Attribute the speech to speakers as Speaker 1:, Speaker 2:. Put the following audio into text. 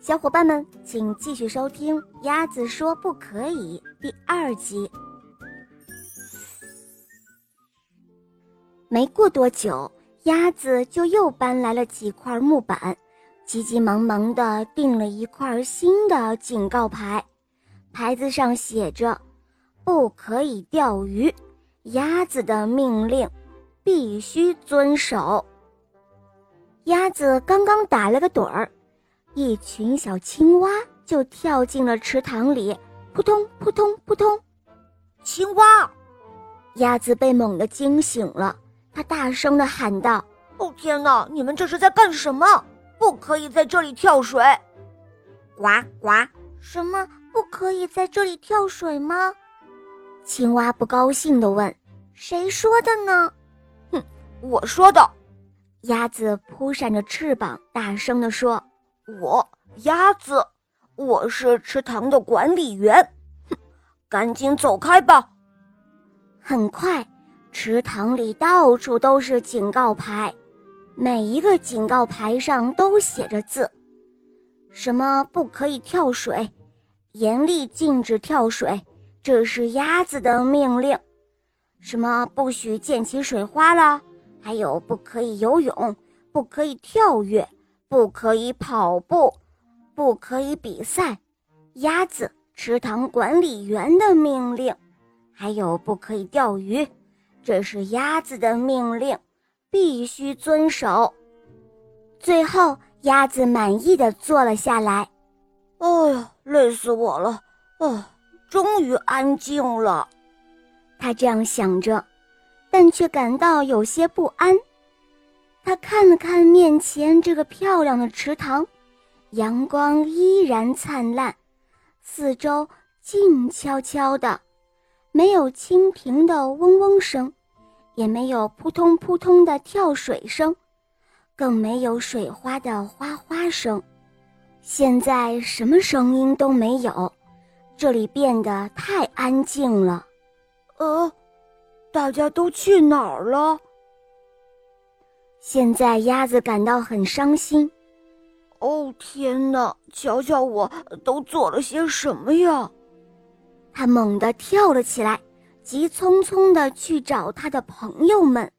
Speaker 1: 小伙伴们，请继续收听《鸭子说不可以》第二集。没过多久，鸭子就又搬来了几块木板，急急忙忙地订了一块新的警告牌，牌子上写着：“不可以钓鱼，鸭子的命令必须遵守。”鸭子刚刚打了个盹儿。一群小青蛙就跳进了池塘里，扑通扑通扑通。
Speaker 2: 青蛙，
Speaker 1: 鸭子被猛地惊醒了，它大声地喊道：“
Speaker 2: 哦天哪！你们这是在干什么？不可以在这里跳水！”
Speaker 3: 呱呱，
Speaker 1: 什么不可以在这里跳水吗？青蛙不高兴地问：“谁说的呢？”“
Speaker 2: 哼，我说的。”
Speaker 1: 鸭子扑扇着翅膀，大声地说。
Speaker 2: 我鸭子，我是池塘的管理员。哼，赶紧走开吧！
Speaker 1: 很快，池塘里到处都是警告牌，每一个警告牌上都写着字：什么不可以跳水，严厉禁止跳水，这是鸭子的命令；什么不许溅起水花了，还有不可以游泳，不可以跳跃。不可以跑步，不可以比赛。鸭子池塘管理员的命令，还有不可以钓鱼，这是鸭子的命令，必须遵守。最后，鸭子满意的坐了下来。
Speaker 2: 哎呀，累死我了！哦，终于安静了。
Speaker 1: 他这样想着，但却感到有些不安。看了看面前这个漂亮的池塘，阳光依然灿烂，四周静悄悄的，没有蜻蜓的嗡嗡声，也没有扑通扑通的跳水声，更没有水花的哗哗声。现在什么声音都没有，这里变得太安静了。
Speaker 2: 呃，大家都去哪儿了？
Speaker 1: 现在鸭子感到很伤心。
Speaker 2: 哦天哪！瞧瞧我都做了些什么呀！
Speaker 1: 它猛地跳了起来，急匆匆地去找它的朋友们。